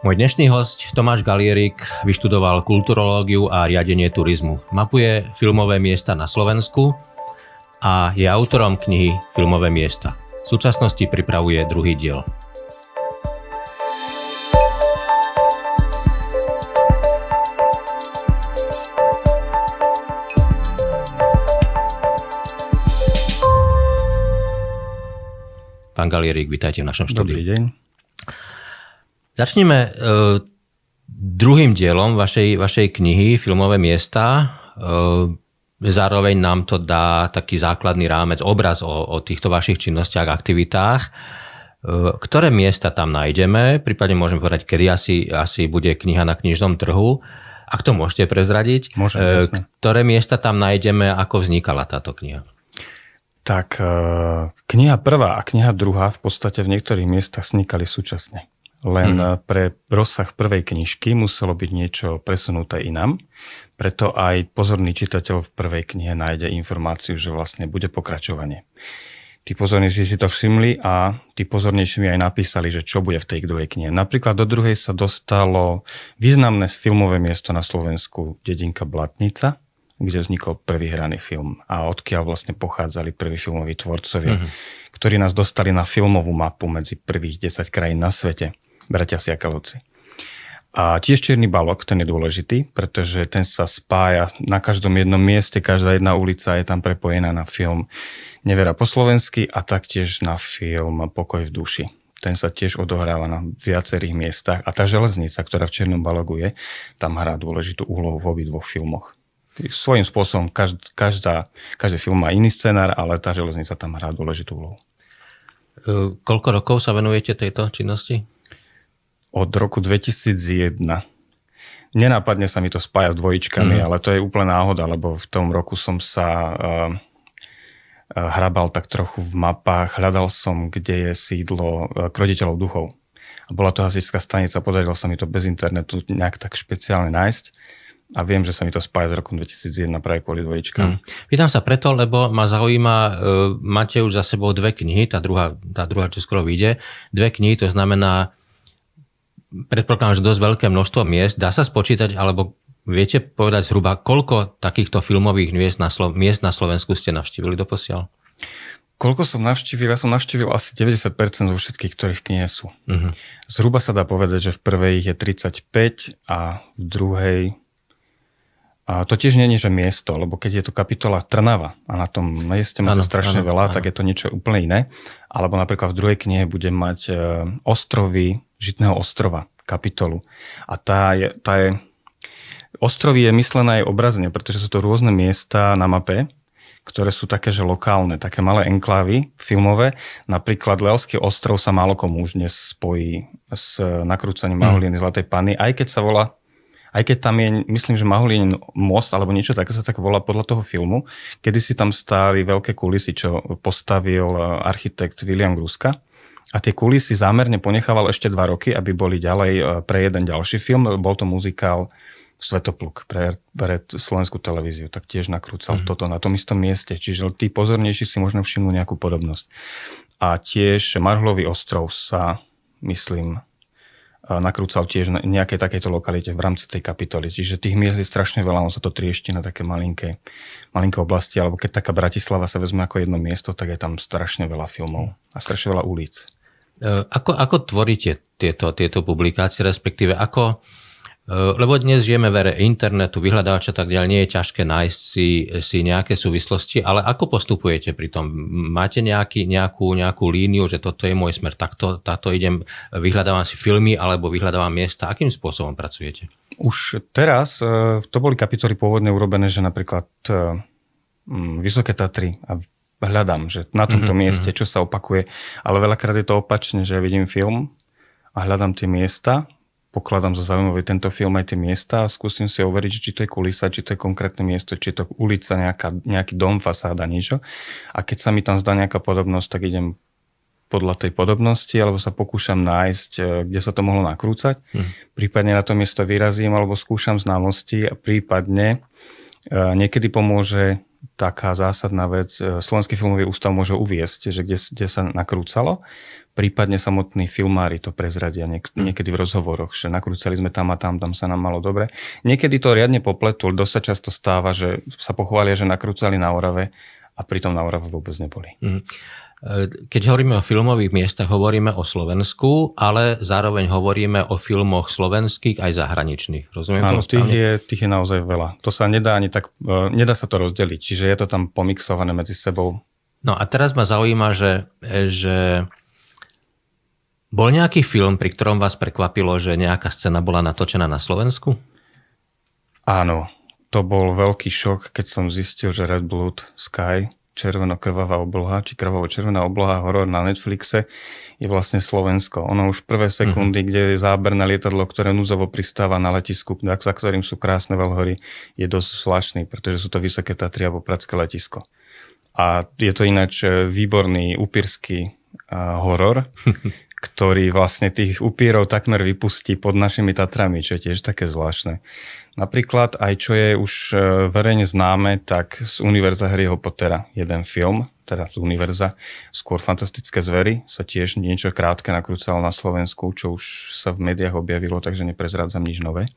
Môj dnešný host Tomáš Galierik vyštudoval kulturológiu a riadenie turizmu. Mapuje filmové miesta na Slovensku a je autorom knihy Filmové miesta. V súčasnosti pripravuje druhý diel. Pán Galierik, vítajte v našom štúdiu. Dobrý deň. Začneme uh, druhým dielom vašej, vašej knihy Filmové miesta. Uh, zároveň nám to dá taký základný rámec, obraz o, o týchto vašich činnostiach, aktivitách. Uh, ktoré miesta tam nájdeme? Prípadne môžeme povedať, kedy asi, asi bude kniha na knižnom trhu. Ak to môžete prezradiť. Môžem, jasne. Ktoré miesta tam nájdeme, ako vznikala táto kniha? Tak kniha prvá a kniha druhá v podstate v niektorých miestach vznikali súčasne len hmm. pre rozsah prvej knižky muselo byť niečo presunuté inám. Preto aj pozorný čitateľ v prvej knihe nájde informáciu, že vlastne bude pokračovanie. Tí pozornejší si to všimli a tí pozornejší mi aj napísali, že čo bude v tej druhej knihe. Napríklad do druhej sa dostalo významné filmové miesto na Slovensku, dedinka Blatnica, kde vznikol prvý hraný film a odkiaľ vlastne pochádzali prví filmoví tvorcovia, mm-hmm. ktorí nás dostali na filmovú mapu medzi prvých 10 krajín na svete bratia Siakalovci. A tiež Čierny balok, ten je dôležitý, pretože ten sa spája na každom jednom mieste, každá jedna ulica je tam prepojená na film Nevera po slovensky a taktiež na film Pokoj v duši. Ten sa tiež odohráva na viacerých miestach a tá železnica, ktorá v Čiernom balogu je, tam hrá dôležitú úlohu v obidvoch filmoch. Svojím spôsobom každá, každý film má iný scenár, ale tá železnica tam hrá dôležitú úlohu. Koľko rokov sa venujete tejto činnosti? Od roku 2001. Nenápadne sa mi to spája s dvojičkami, mm. ale to je úplne náhoda, lebo v tom roku som sa uh, hrabal tak trochu v mapách, hľadal som, kde je sídlo uh, kroditeľov duchov. A bola to hasičská stanica, podarilo sa mi to bez internetu nejak tak špeciálne nájsť. A viem, že sa mi to spája s rokom 2001 práve kvôli dvojičkám. Hmm. Pýtam sa preto, lebo ma zaujíma, uh, máte už za sebou dve knihy, tá druhá, tá druhá čo skoro vyjde, dve knihy, to znamená predpokladám, že dosť veľké množstvo miest. Dá sa spočítať, alebo viete povedať zhruba, koľko takýchto filmových miest na, Slo- miest na Slovensku ste navštívili doposiaľ? Koľko som navštívil? Ja som navštívil asi 90% zo všetkých, ktorých knihe sú. Uh-huh. Zhruba sa dá povedať, že v prvej je 35 a v druhej a to tiež je, že miesto, lebo keď je to kapitola Trnava a na tom mieste máte strašne ano, veľa, ano. tak je to niečo úplne iné. Alebo napríklad v druhej knihe budem mať e, ostrovy Žitného ostrova, kapitolu. A tá je, tá je ostrovy je myslené aj obrazne, pretože sú to rôzne miesta na mape, ktoré sú také, že lokálne, také malé enklávy filmové. Napríklad Lelský ostrov sa málo komu už dnes spojí s nakrúcaním mm. Zlatej Pany, aj keď sa volá aj keď tam je, myslím, že Mahulín most alebo niečo také sa tak volá podľa toho filmu, kedy si tam stáli veľké kulisy, čo postavil e, architekt William Gruska. A tie kulisy zámerne ponechával ešte dva roky, aby boli ďalej e, pre jeden ďalší film. Bol to muzikál Svetopluk pre, pre slovenskú televíziu, tak tiež nakrúcal mm-hmm. toto na tom istom mieste. Čiže tí pozornejší si možno všimnú nejakú podobnosť. A tiež Marhlový ostrov sa, myslím, nakrúcal tiež na nejakej takejto lokalite v rámci tej kapitoly. Čiže tých miest je strašne veľa, on sa to triešti na také malinké, malinké oblasti, alebo keď taká Bratislava sa vezme ako jedno miesto, tak je tam strašne veľa filmov a strašne veľa ulic. E, ako, ako tvoríte tieto, tieto publikácie, respektíve ako, lebo dnes žijeme v ere internetu, vyhľadávača tak ďalej, nie je ťažké nájsť si, si nejaké súvislosti, ale ako postupujete pri tom? Máte nejaký, nejakú, nejakú líniu, že toto je môj smer, takto, táto idem, vyhľadávam si filmy alebo vyhľadávam miesta. Akým spôsobom pracujete? Už teraz, eh, to boli kapitoly pôvodne urobené, že napríklad eh, mm, Vysoké Tatry a hľadám, že na tomto mm-hmm. mieste, čo sa opakuje, ale veľakrát je to opačne, že vidím film a hľadám tie miesta pokladám za zaujímavý tento film aj tie miesta a skúsim si overiť, či to je kulisa, či to je konkrétne miesto, či je to ulica, nejaká, nejaký dom, fasáda, niečo. A keď sa mi tam zdá nejaká podobnosť, tak idem podľa tej podobnosti, alebo sa pokúšam nájsť, e, kde sa to mohlo nakrúcať. Hmm. Prípadne na to miesto vyrazím, alebo skúšam známosti a prípadne e, niekedy pomôže taká zásadná vec. E, Slovenský filmový ústav môže uviesť, že kde, kde sa nakrúcalo, prípadne samotní filmári to prezradia niek- hm. niekedy v rozhovoroch, že nakrúcali sme tam a tam, tam sa nám malo dobre. Niekedy to riadne popletul, dosť sa často stáva, že sa pochvália, že nakrúcali na Orave a pritom na Orave vôbec neboli. Mm. Keď hovoríme o filmových miestach, hovoríme o Slovensku, ale zároveň hovoríme o filmoch slovenských aj zahraničných. Rozumiem Áno, tých je, tých je naozaj veľa. To sa nedá ani tak, e, nedá sa to rozdeliť, čiže je to tam pomixované medzi sebou. No a teraz ma zaujíma, že, že bol nejaký film, pri ktorom vás prekvapilo, že nejaká scéna bola natočená na Slovensku? Áno, to bol veľký šok, keď som zistil, že Red Blood Sky červeno-krvavá obloha, či krvavo-červená obloha horor na Netflixe je vlastne Slovensko. Ono už prvé sekundy, mm-hmm. kde je záberné lietadlo, ktoré núzovo pristáva na letisku, za ktorým sú krásne veľhory, je dosť zvláštny, pretože sú to Vysoké Tatry alebo Pradské letisko. A je to ináč e, výborný upírsky uh, horor, ktorý vlastne tých upírov takmer vypustí pod našimi Tatrami, čo je tiež také zvláštne. Napríklad aj čo je už e, verejne známe, tak z Univerza Harryho Pottera jeden film, teda z Univerza, skôr fantastické zvery, sa tiež niečo krátke nakrúcalo na Slovensku, čo už sa v médiách objavilo, takže neprezrádzam nič nové.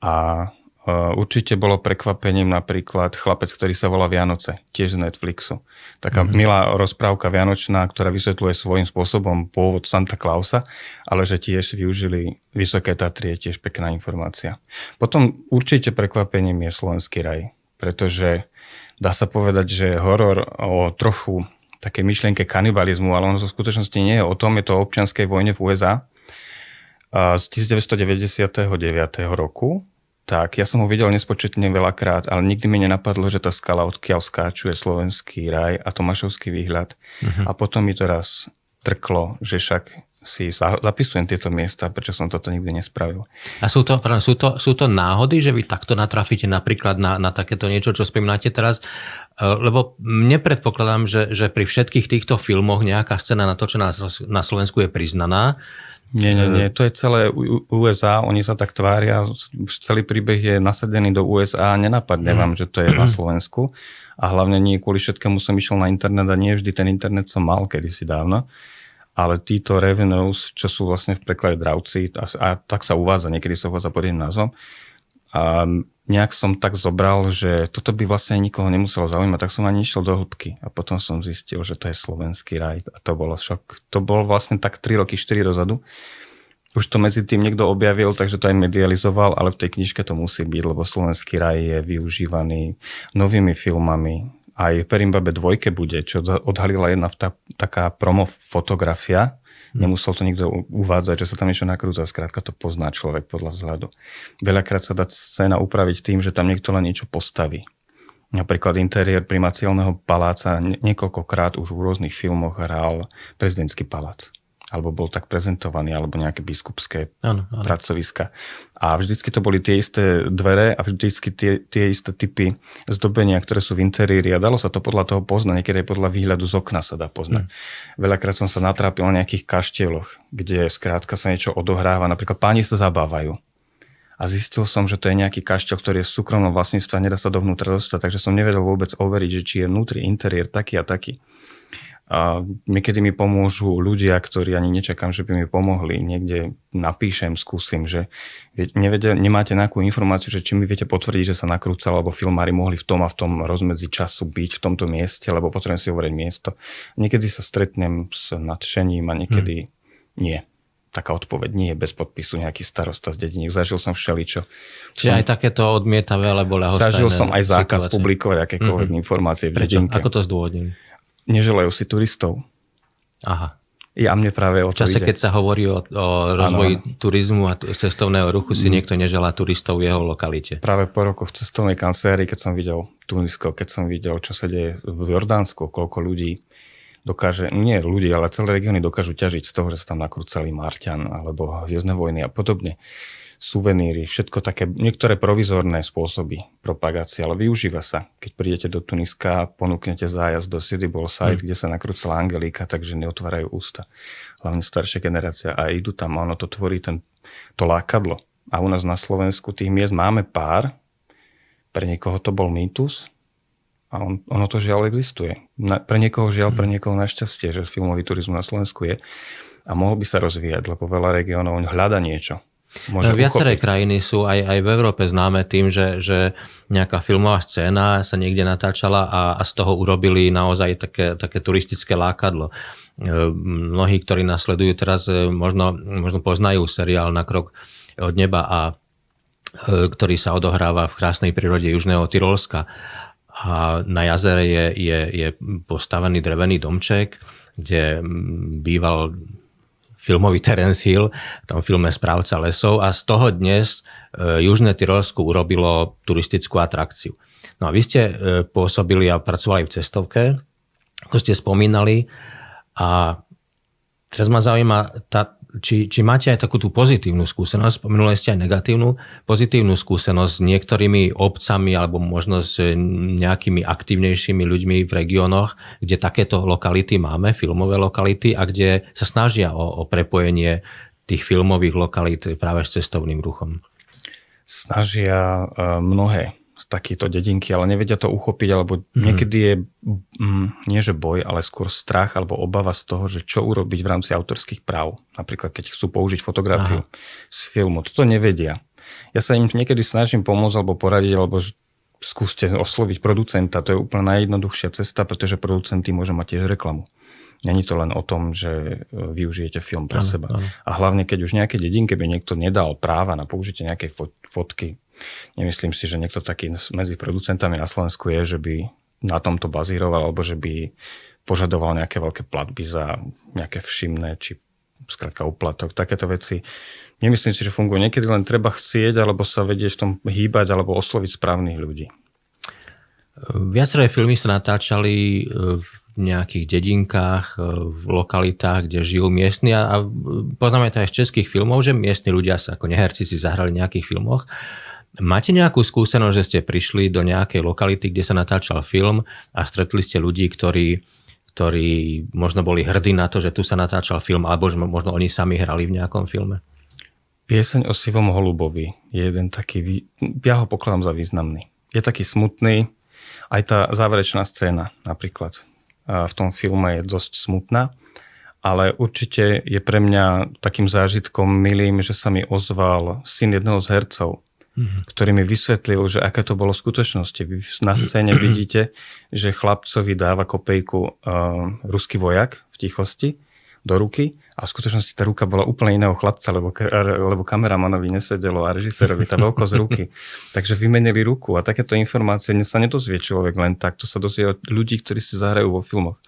A Určite bolo prekvapením napríklad chlapec, ktorý sa volá Vianoce, tiež z Netflixu. Taká mm-hmm. milá rozprávka vianočná, ktorá vysvetľuje svojím spôsobom pôvod Santa Clausa, ale že tiež využili Vysoké Tatry, je tiež pekná informácia. Potom určite prekvapením je Slovenský raj, pretože dá sa povedať, že horor o trochu také myšlienke kanibalizmu, ale ono v skutočnosti nie je o tom, je to o občianskej vojne v USA z 1999 roku tak ja som ho videl nespočetne veľakrát, ale nikdy mi nenapadlo, že tá skala, odkiaľ skáču, je slovenský raj a Tomášovský výhľad. Uh-huh. A potom mi to raz trklo, že však si zapisujem tieto miesta, prečo som toto nikdy nespravil. A sú to, sú to, sú to náhody, že vy takto natrafíte napríklad na, na takéto niečo, čo spomínate teraz? E, lebo nepredpokladám, že, že pri všetkých týchto filmoch nejaká scéna natočená na Slovensku je priznaná. Nie, nie, nie, to je celé USA, oni sa tak tvária, celý príbeh je nasadený do USA a nenapadne mm. vám, že to je na Slovensku. A hlavne nie kvôli všetkému som išiel na internet a nie vždy ten internet som mal kedysi dávno. Ale títo revenues, čo sú vlastne v preklade dravci, a, a tak sa uvádza, niekedy sa uvádza pod jedným názvom, a nejak som tak zobral, že toto by vlastne nikoho nemuselo zaujímať, tak som ani išiel do hĺbky a potom som zistil, že to je slovenský raj a to bolo šok. To bolo vlastne tak 3 roky, 4 dozadu. Už to medzi tým niekto objavil, takže to aj medializoval, ale v tej knižke to musí byť, lebo slovenský raj je využívaný novými filmami. Aj Perimbabe dvojke bude, čo odhalila jedna tá, taká promo fotografia, Nemusel to nikto uvádzať, že sa tam niečo nakrúca, skrátka to pozná človek podľa vzhľadu. Veľakrát sa dá scéna upraviť tým, že tam niekto len niečo postaví. Napríklad interiér primaciálneho paláca niekoľkokrát už v rôznych filmoch hral prezidentský palác alebo bol tak prezentovaný, alebo nejaké biskupské ano, ano. pracoviska. A vždycky to boli tie isté dvere a vždycky tie, tie isté typy zdobenia, ktoré sú v interiéri a dalo sa to podľa toho poznať, niekedy aj podľa výhľadu z okna sa dá poznať. Hmm. Veľakrát som sa natrápil na nejakých kaštieloch, kde skrátka sa niečo odohráva, napríklad páni sa zabávajú. A zistil som, že to je nejaký kaštiel, ktorý je v súkromnom vlastníctve a nedá sa dovnútra dostať, takže som nevedel vôbec overiť, že či je vnútri interiér taký a taký. A niekedy mi pomôžu ľudia, ktorí ani nečakám, že by mi pomohli. Niekde napíšem, skúsim, že nevede, nemáte nejakú informáciu, že či mi viete potvrdiť, že sa nakrúcal, alebo filmári mohli v tom a v tom rozmedzi času byť v tomto mieste, lebo potrebujem si hovoriť miesto. Niekedy sa stretnem s nadšením a niekedy hmm. nie taká odpoveď nie je bez podpisu nejaký starosta z dediniek. Zažil som všeličo. Čiže som, aj takéto odmietavé alebo ľahostajné Zažil som aj zákaz situácie. publikovať akékoľvek mm-hmm. informácie v dedinke. Ako to zdôvodnili? Neželajú si turistov. Aha. Ja mne práve o to čase, ide. keď sa hovorí o, o rozvoji ano. turizmu a cestovného ruchu, si mm. niekto neželá turistov v jeho lokalite. Práve po rokoch cestovnej kancelárii, keď som videl Tunisko, keď som videl, čo sa deje v Jordánsku, koľko ľudí dokáže, nie ľudí, ale celé regióny dokážu ťažiť z toho, že sa tam nakrúcali Marťan alebo Hviezdne vojny a podobne suveníry, všetko také, niektoré provizorné spôsoby propagácie, ale využíva sa. Keď prídete do Tuniska, ponúknete zájazd do City Ball Site, mm. kde sa nakrúcala Angelika, takže neotvárajú ústa. Hlavne staršia generácia a idú tam a ono to tvorí ten, to lákadlo. A u nás na Slovensku tých miest máme pár, pre niekoho to bol mýtus, A on, ono to žiaľ existuje. Na, pre niekoho žiaľ, pre niekoho našťastie, že filmový turizmus na Slovensku je. A mohol by sa rozvíjať, lebo veľa regiónov hľada niečo. Môže no, Viaceré uchopiť. krajiny sú aj, aj v Európe známe tým, že, že nejaká filmová scéna sa niekde natáčala a, a z toho urobili naozaj také, také turistické lákadlo. E, mnohí, ktorí nás sledujú teraz, e, možno, možno poznajú seriál Na krok od neba a ktorý sa odohráva v krásnej prírode Južného Tyrolska a na jazere je, je, je postavený drevený domček, kde býval filmový Terence Hill v tom filme Správca lesov a z toho dnes e, Južné Tyrolsko urobilo turistickú atrakciu. No a vy ste e, pôsobili a pracovali v cestovke, ako ste spomínali a teraz ma zaujíma tá, či, či máte aj takú tú pozitívnu skúsenosť, spomenuli ste aj negatívnu, pozitívnu skúsenosť s niektorými obcami alebo možno s nejakými aktívnejšími ľuďmi v regiónoch, kde takéto lokality máme, filmové lokality a kde sa snažia o, o prepojenie tých filmových lokalít práve s cestovným ruchom. Snažia uh, mnohé takéto dedinky, ale nevedia to uchopiť, alebo mm-hmm. niekedy je mm, nie že boj, ale skôr strach alebo obava z toho, že čo urobiť v rámci autorských práv. Napríklad, keď chcú použiť fotografiu Aha. z filmu. Toto nevedia. Ja sa im niekedy snažím pomôcť alebo poradiť, alebo skúste osloviť producenta. To je úplne najjednoduchšia cesta, pretože producenty môže mať tiež reklamu. Není to len o tom, že e, využijete film pre ano, seba. Ano. A hlavne, keď už nejaké dedinke by niekto nedal práva na použitie nejakej fotky, Nemyslím si, že niekto taký medzi producentami na Slovensku je, že by na tomto bazíroval, alebo že by požadoval nejaké veľké platby za nejaké všimné, či skrátka uplatok, takéto veci. Nemyslím si, že funguje. Niekedy len treba chcieť, alebo sa vedieť v tom hýbať, alebo osloviť správnych ľudí. Viaceré filmy sa natáčali v nejakých dedinkách, v lokalitách, kde žijú miestni a, poznáme to aj z českých filmov, že miestni ľudia sa ako neherci si zahrali v nejakých filmoch Máte nejakú skúsenosť, že ste prišli do nejakej lokality, kde sa natáčal film a stretli ste ľudí, ktorí, ktorí možno boli hrdí na to, že tu sa natáčal film, alebo že možno oni sami hrali v nejakom filme? Pieseň o sivom holubovi je jeden taký, ja ho pokladám za významný. Je taký smutný, aj tá záverečná scéna napríklad v tom filme je dosť smutná, ale určite je pre mňa takým zážitkom milým, že sa mi ozval syn jedného z hercov, mm-hmm. ktorý mi vysvetlil, že aké to bolo v skutočnosti. Vy na scéne vidíte, že chlapcovi dáva kopejku uh, ruský vojak v tichosti do ruky a v skutočnosti tá ruka bola úplne iného chlapca, lebo, lebo kameramanovi nesedelo a režisérovi tá veľkosť ruky. Takže vymenili ruku a takéto informácie sa nedozvie človek len tak, to sa dozvie od ľudí, ktorí si zahrajú vo filmoch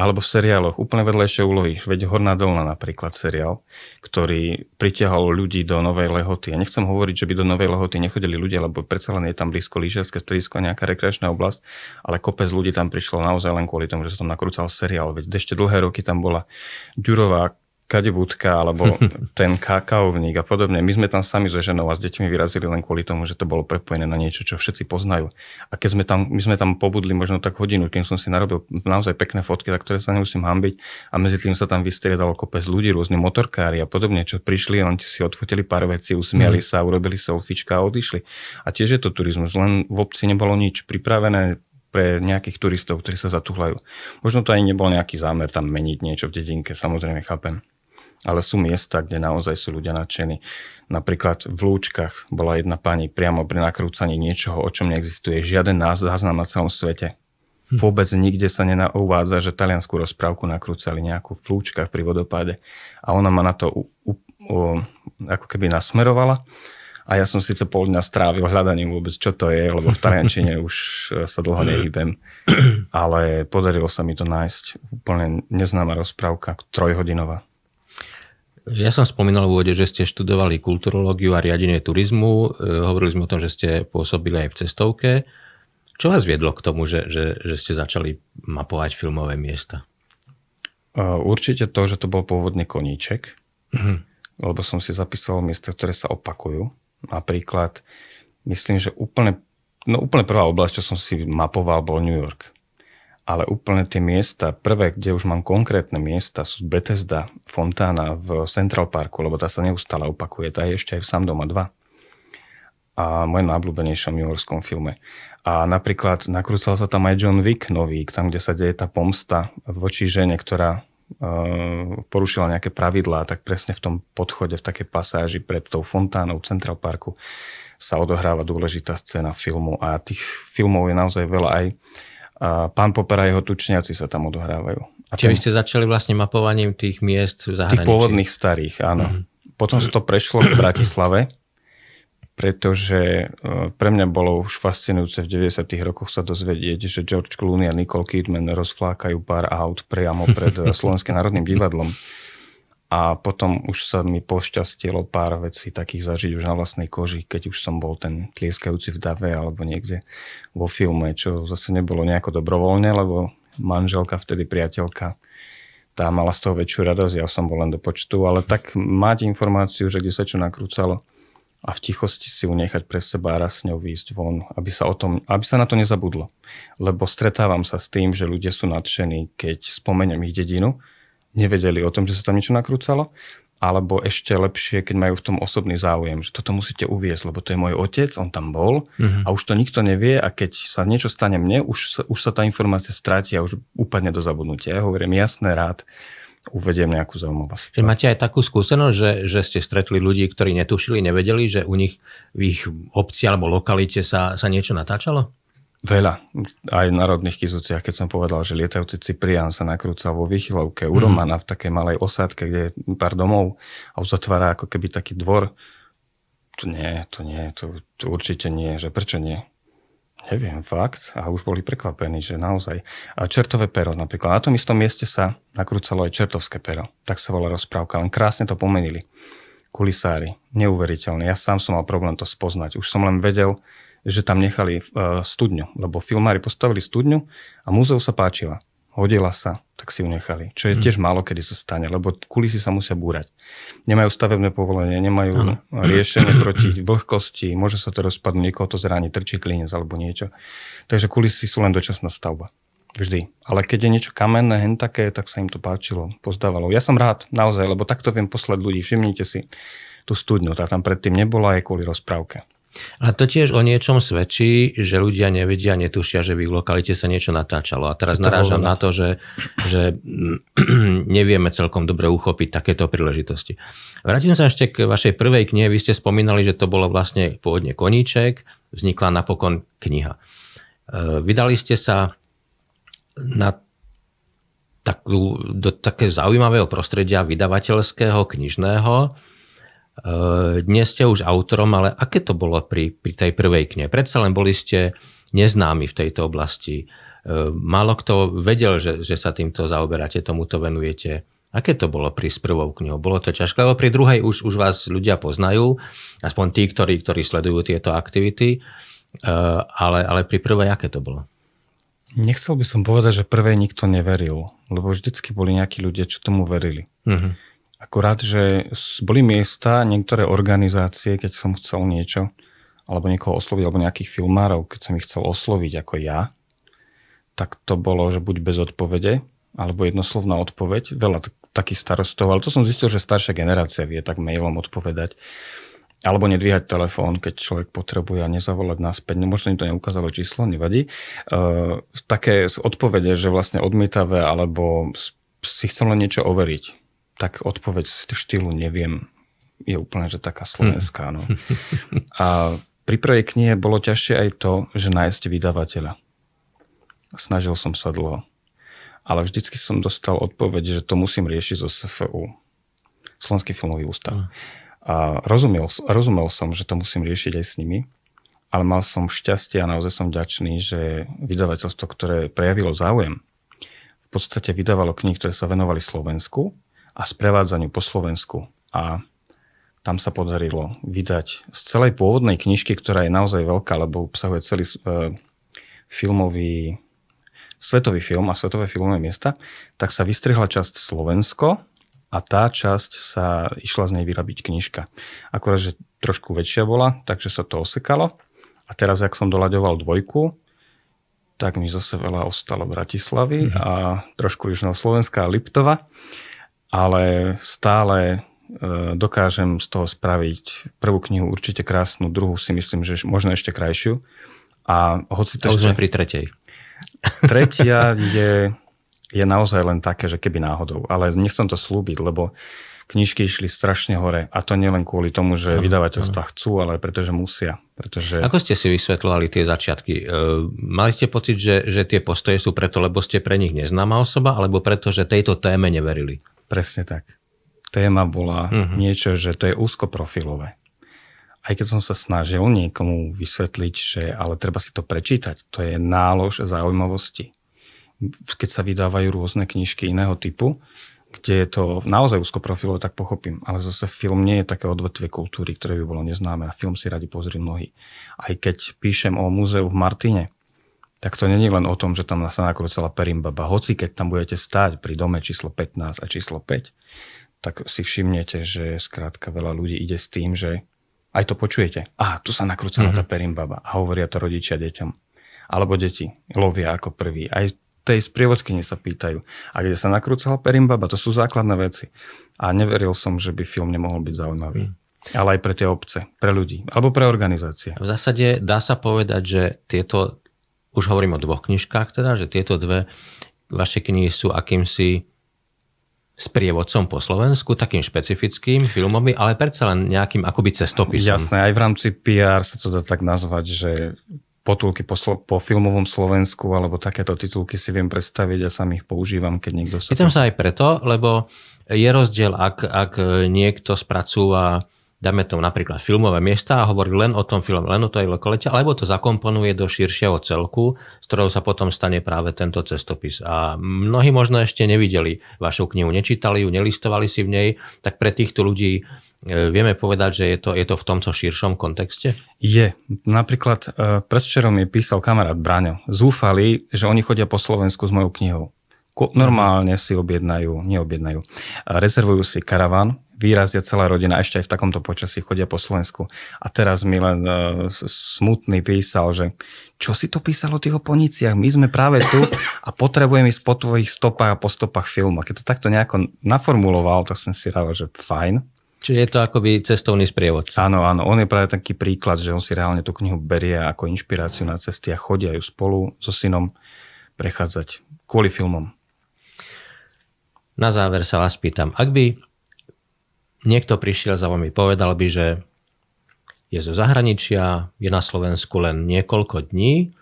alebo v seriáloch úplne vedlejšie úlohy. Veď Horná dolna napríklad seriál, ktorý pritiahol ľudí do Novej Lehoty. Ja nechcem hovoriť, že by do Novej Lehoty nechodili ľudia, lebo predsa len je tam blízko lyžiarske stredisko a nejaká rekreačná oblasť, ale kopec ľudí tam prišlo naozaj len kvôli tomu, že sa tam nakrúcal seriál. Veď ešte dlhé roky tam bola Ďurová kadebudka alebo ten kakaovník a podobne. My sme tam sami so ženou a s deťmi vyrazili len kvôli tomu, že to bolo prepojené na niečo, čo všetci poznajú. A keď sme tam, my sme tam pobudli možno tak hodinu, kým som si narobil naozaj pekné fotky, za ktoré sa nemusím hambiť a medzi tým sa tam vystriedalo kopec ľudí, rôzni motorkári a podobne, čo prišli, len si odfotili pár vecí, usmiali mm. sa, urobili selfiečka a odišli. A tiež je to turizmus, len v obci nebolo nič pripravené, pre nejakých turistov, ktorí sa zatuhlajú. Možno to ani nebol nejaký zámer tam meniť niečo v dedinke, samozrejme chápem ale sú miesta, kde naozaj sú ľudia nadšení. Napríklad v Lúčkach bola jedna pani priamo pri nakrúcaní niečoho, o čom neexistuje žiaden záznam na celom svete. Hm. Vôbec nikde sa neuvádza, že taliansku rozprávku nakrúcali nejakú v Lúčkach pri vodopáde. A ona ma na to u, u, u, ako keby nasmerovala. A ja som síce pol dňa strávil hľadaním vôbec, čo to je, lebo v taliančine už sa dlho nehybem. Ale podarilo sa mi to nájsť. Úplne neznáma rozprávka, trojhodinová. Ja som spomínal v úvode, že ste študovali kulturológiu a riadenie turizmu. E, hovorili sme o tom, že ste pôsobili aj v cestovke. Čo vás viedlo k tomu, že, že, že ste začali mapovať filmové miesta? Určite to, že to bol pôvodne koníček, mm-hmm. lebo som si zapísal miesta, ktoré sa opakujú. Napríklad, myslím, že úplne, no úplne prvá oblasť, čo som si mapoval, bol New York ale úplne tie miesta, prvé, kde už mám konkrétne miesta, sú Bethesda, Fontána v Central Parku, lebo tá sa neustále opakuje, tá je ešte aj v Samdoma 2. a mojom najobľúbenejšom juhorskom filme. A napríklad nakrúcal sa tam aj John Wick nový, tam, kde sa deje tá pomsta voči žene, ktorá uh, porušila nejaké pravidlá, tak presne v tom podchode, v takej pasáži pred tou fontánou Central Parku sa odohráva dôležitá scéna filmu a tých filmov je naozaj veľa aj a Pán Popera a jeho tučniaci sa tam odohrávajú. A Čiže ten, vy ste začali vlastne mapovaním tých miest v zahraničí? Tých pôvodných starých, áno. Mm-hmm. Potom sa to prešlo v Bratislave pretože e, pre mňa bolo už fascinujúce v 90. rokoch sa dozvedieť, že George Clooney a Nicole Kidman rozflákajú pár aut priamo pred Slovenským národným divadlom. A potom už sa mi pošťastilo pár vecí takých zažiť už na vlastnej koži, keď už som bol ten tlieskajúci v dave alebo niekde vo filme, čo zase nebolo nejako dobrovoľne, lebo manželka, vtedy priateľka, tá mala z toho väčšiu radosť, ja som bol len do počtu, ale tak mať informáciu, že kde sa čo nakrúcalo, a v tichosti si ju nechať pre seba a raz s ňou výjsť von, aby sa, o tom, aby sa na to nezabudlo. Lebo stretávam sa s tým, že ľudia sú nadšení, keď spomeniem ich dedinu, nevedeli o tom, že sa tam niečo nakrúcalo, alebo ešte lepšie, keď majú v tom osobný záujem, že toto musíte uviezť, lebo to je môj otec, on tam bol mm-hmm. a už to nikto nevie a keď sa niečo stane mne, už sa, už sa tá informácia stráti a už úplne do zabudnutia. Ja hovorím jasné rád, uvediem nejakú zaujímavú situáciu. Máte aj takú skúsenosť, že, že ste stretli ľudí, ktorí netušili, nevedeli, že u nich v ich obci alebo lokalite sa, sa niečo natáčalo? Veľa. Aj v národných kizúciach, keď som povedal, že lietajúci Cyprian sa nakrúcal vo Vychylovke u mhm. Romana v takej malej osádke, kde je pár domov a uzatvára ako keby taký dvor. To nie, to nie, to, to určite nie, že prečo nie? Neviem, fakt. A už boli prekvapení, že naozaj. A čertové pero napríklad. Na tom istom mieste sa nakrúcalo aj čertovské pero. Tak sa volá rozprávka. Len krásne to pomenili. Kulisári. Neuveriteľné. Ja sám som mal problém to spoznať. Už som len vedel, že tam nechali uh, studňu. Lebo filmári postavili studňu a múzeu sa páčila hodila sa, tak si ju nechali. Čo je hm. tiež málo kedy sa stane, lebo kulisy sa musia búrať. Nemajú stavebné povolenie, nemajú ano. riešenie proti vlhkosti, môže sa to rozpadnúť, niekoho to zráni, trčí klinec alebo niečo. Takže kulisy sú len dočasná stavba. Vždy. Ale keď je niečo kamenné, hen také, tak sa im to páčilo, pozdávalo. Ja som rád, naozaj, lebo takto viem poslať ľudí. Všimnite si tú studňu, tá tam predtým nebola aj kvôli rozprávke. A to tiež o niečom svedčí, že ľudia nevedia, netušia, že v lokalite sa niečo natáčalo. A teraz narážam na to, že, že nevieme celkom dobre uchopiť takéto príležitosti. Vrátim sa ešte k vašej prvej knihe. Vy ste spomínali, že to bolo vlastne pôvodne koníček, vznikla napokon kniha. E, vydali ste sa na takú, do také zaujímavého prostredia vydavateľského, knižného, dnes ste už autorom, ale aké to bolo pri, pri tej prvej knihe? Predsa len boli ste neznámi v tejto oblasti. Eh, málo kto vedel, že, že sa týmto zaoberáte, tomuto venujete. Aké to bolo pri s prvou knihou? Bolo to ťažké, lebo pri druhej už, už vás ľudia poznajú, aspoň tí, ktorí, ktorí sledujú tieto aktivity, eh, ale, ale pri prvej aké to bolo? Nechcel by som povedať, že prvej nikto neveril, lebo vždycky boli nejakí ľudia, čo tomu verili. Uh-huh. Akurát, že boli miesta, niektoré organizácie, keď som chcel niečo, alebo niekoho osloviť, alebo nejakých filmárov, keď som ich chcel osloviť ako ja, tak to bolo, že buď bez odpovede, alebo jednoslovná odpoveď. Veľa t- takých starostov, ale to som zistil, že staršia generácia vie tak mailom odpovedať. Alebo nedvíhať telefón, keď človek potrebuje a nezavolať naspäť. No, možno im to neukázalo číslo, nevadí. Uh, také odpovede, že vlastne odmietavé, alebo si chcel len niečo overiť tak odpoveď z štýlu neviem je úplne, že taká slovenská. No. A pri prvej knihe bolo ťažšie aj to, že nájsť vydavateľa. Snažil som sa dlho. Ale vždycky som dostal odpoveď, že to musím riešiť zo SFU. Slovenský filmový ústav. Mm. A rozumel, rozumel som, že to musím riešiť aj s nimi, ale mal som šťastie a naozaj som ďačný, že vydavateľstvo, ktoré prejavilo záujem, v podstate vydávalo knihy, ktoré sa venovali Slovensku a sprevádzaniu po Slovensku. A tam sa podarilo vydať z celej pôvodnej knižky, ktorá je naozaj veľká, lebo obsahuje celý e, filmový, svetový film a svetové filmové miesta, tak sa vystrihla časť Slovensko a tá časť sa išla z nej vyrobiť knižka. Akorát, že trošku väčšia bola, takže sa to osekalo. A teraz, ak som doľaďoval dvojku, tak mi zase veľa ostalo Bratislavy mm-hmm. a trošku Južného Slovenska a Liptova ale stále dokážem z toho spraviť prvú knihu určite krásnu, druhú si myslím, že možno ešte krajšiu. A hoci to ešte... pri tretej. Tretia je, je naozaj len také, že keby náhodou. Ale nechcem to slúbiť, lebo knižky išli strašne hore. A to nielen kvôli tomu, že no, vydavateľstva no. chcú, ale pretože musia. Pretože... Ako ste si vysvetľovali tie začiatky? E, mali ste pocit, že, že tie postoje sú preto, lebo ste pre nich neznáma osoba, alebo preto, že tejto téme neverili? Presne tak. Téma bola uh-huh. niečo, že to je úzkoprofilové. Aj keď som sa snažil niekomu vysvetliť, že ale treba si to prečítať, to je nálož zaujímavosti. Keď sa vydávajú rôzne knižky iného typu, kde je to naozaj úzkoprofilové, tak pochopím. Ale zase film nie je také odvetvie kultúry, ktoré by bolo neznáme a film si radi pozri mnohí. Aj keď píšem o múzeu v Martine, tak to není len o tom, že tam sa nakrúcala perimbaba. Hoci keď tam budete stáť pri dome číslo 15 a číslo 5, tak si všimnete, že skrátka veľa ľudí ide s tým, že aj to počujete. A tu sa nakrúcala mm-hmm. tá perimbaba a hovoria to rodičia deťom. Alebo deti lovia ako prvý. Aj tej sprievodkyni sa pýtajú. A kde sa nakrúcala perimbaba, to sú základné veci. A neveril som, že by film nemohol byť zaujímavý. Mm. Ale aj pre tie obce, pre ľudí, alebo pre organizácie. V zásade dá sa povedať, že tieto, už hovorím o dvoch knižkách teda, že tieto dve vaše knihy sú akýmsi sprievodcom po Slovensku, takým špecifickým, filmovým, ale predsa len nejakým akoby cestopisom. Jasné, aj v rámci PR sa to dá tak nazvať, že potulky po, slo- po filmovom Slovensku alebo takéto titulky si viem predstaviť a sám ich používam, keď niekto sa... Pýtam sa aj preto, lebo je rozdiel, ak, ak niekto spracúva dáme tomu napríklad filmové miesta a hovorí len o tom filme, len o tej lokalite, alebo to zakomponuje do širšieho celku, z ktorého sa potom stane práve tento cestopis. A mnohí možno ešte nevideli vašu knihu, nečítali ju, nelistovali si v nej, tak pre týchto ľudí E, vieme povedať, že je to, je to v tomto širšom kontexte? Je. Napríklad e, predvčerom mi písal kamarát Braňo. Zúfali, že oni chodia po Slovensku s mojou knihou. Normálne si objednajú, neobjednajú. Rezervujú si karavan, výrazia celá rodina, ešte aj v takomto počasí chodia po Slovensku. A teraz mi len uh, smutný písal, že čo si to písalo o tých oponiciach? My sme práve tu a potrebujem ísť po tvojich stopách a po stopách filmu. Keď to takto nejako naformuloval, tak som si rával, že fajn. Čiže je to akoby cestovný sprievod. Áno, áno. On je práve taký príklad, že on si reálne tú knihu berie ako inšpiráciu na cesty a chodia ju spolu so synom prechádzať kvôli filmom. Na záver sa vás pýtam, ak by niekto prišiel za vami, povedal by, že je zo zahraničia, je na Slovensku len niekoľko dní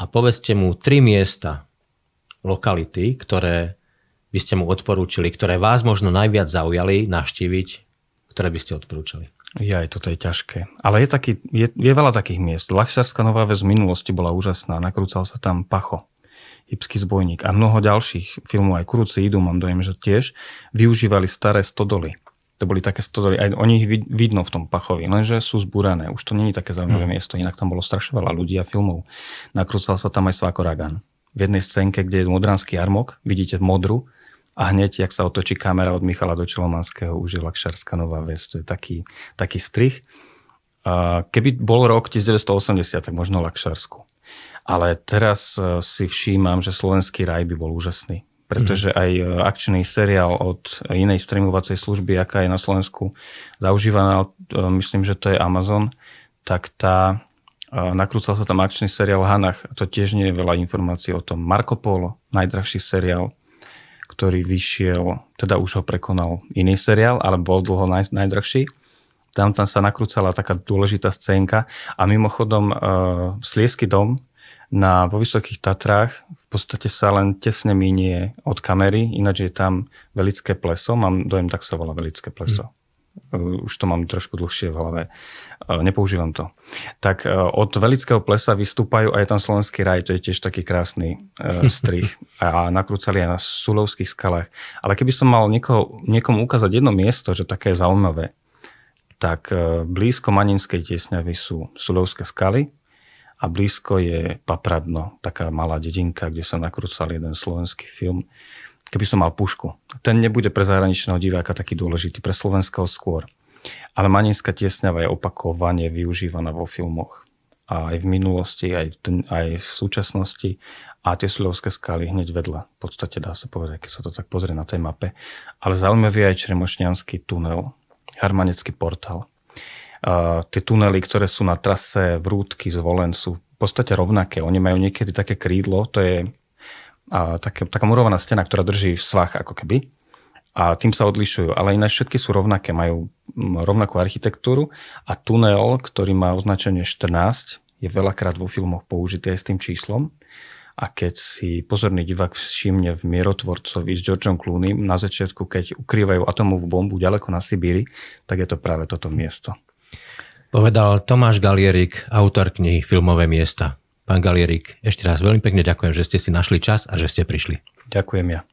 a povedzte mu tri miesta, lokality, ktoré by ste mu odporúčili, ktoré vás možno najviac zaujali navštíviť ktoré by ste odporúčali? Ja, toto je ťažké. Ale je, taký, je, je veľa takých miest. Lachšarská Nová väz v minulosti bola úžasná. Nakrúcal sa tam Pacho, Ipský zbojník a mnoho ďalších filmov, aj Kuruci idú, mám dojem, že tiež využívali staré stodoly. To boli také stodoly, aj o nich vidno v tom Pachovi, lenže sú zbúrané. Už to není také zaujímavé hmm. miesto, inak tam bolo strašne veľa ľudí a filmov. Nakrúcal sa tam aj Svako Ragan. V jednej scénke, kde je modranský armok, vidíte modru, a hneď, jak sa otočí kamera od Michala do Čelomanského, už je Lakšarská nová vec. To je taký, taký strich. Keby bol rok 1980, tak možno Lakšarsku. Ale teraz e, si všímam, že Slovenský raj by bol úžasný. Pretože mhm. aj e, akčný seriál od inej streamovacej služby, aká je na Slovensku zaužívaná, e, myslím, že to je Amazon, tak tá nakrúcal sa tam akčný seriál Hanach. To tiež nie je veľa informácií o tom. Marco Polo, najdrahší seriál ktorý vyšiel, teda už ho prekonal iný seriál, ale bol dlho naj, najdrahší. Tam, tam sa nakrúcala taká dôležitá scénka a mimochodom uh, Sliesky dom na, vo Vysokých Tatrách v podstate sa len tesne minie od kamery, ináč je tam Velické pleso, mám dojem, tak sa volá Velické pleso. Uh, už to mám trošku dlhšie v hlave, uh, nepoužívam to. Tak uh, od Velického plesa vystúpajú aj tam Slovenský raj, to je tiež taký krásny strich a nakrúcali aj na Sulovských skalách. Ale keby som mal niekoho, niekomu ukázať jedno miesto, že také je zaujímavé, tak blízko Maninskej tiesňavy sú Sulovské skaly a blízko je Papradno, taká malá dedinka, kde sa nakrúcal jeden slovenský film keby som mal pušku. Ten nebude pre zahraničného diváka taký dôležitý, pre slovenského skôr. Ale Maninská tiesňava je opakovane využívaná vo filmoch. A aj v minulosti, aj v, aj v súčasnosti. A tie Sulovské skaly hneď vedľa. V podstate dá sa povedať, keď sa to tak pozrie na tej mape. Ale zaujímavý je aj Čremošňanský tunel Harmanecký portál. Tie tunely, ktoré sú na trase Vrútky z Volen sú v podstate rovnaké. Oni majú niekedy také krídlo, to je uh, také, taká murovaná stena, ktorá drží svach ako keby a tým sa odlišujú, ale ináč všetky sú rovnaké, majú rovnakú architektúru a tunel, ktorý má označenie 14, je veľakrát vo filmoch použitý aj s tým číslom a keď si pozorný divák všimne v Mierotvorcovi s Georgeom Clooney na začiatku, keď ukrývajú atomovú bombu ďaleko na Sibíri, tak je to práve toto miesto. Povedal Tomáš Galierik, autor knihy Filmové miesta. Pán Galierik, ešte raz veľmi pekne ďakujem, že ste si našli čas a že ste prišli. Ďakujem ja.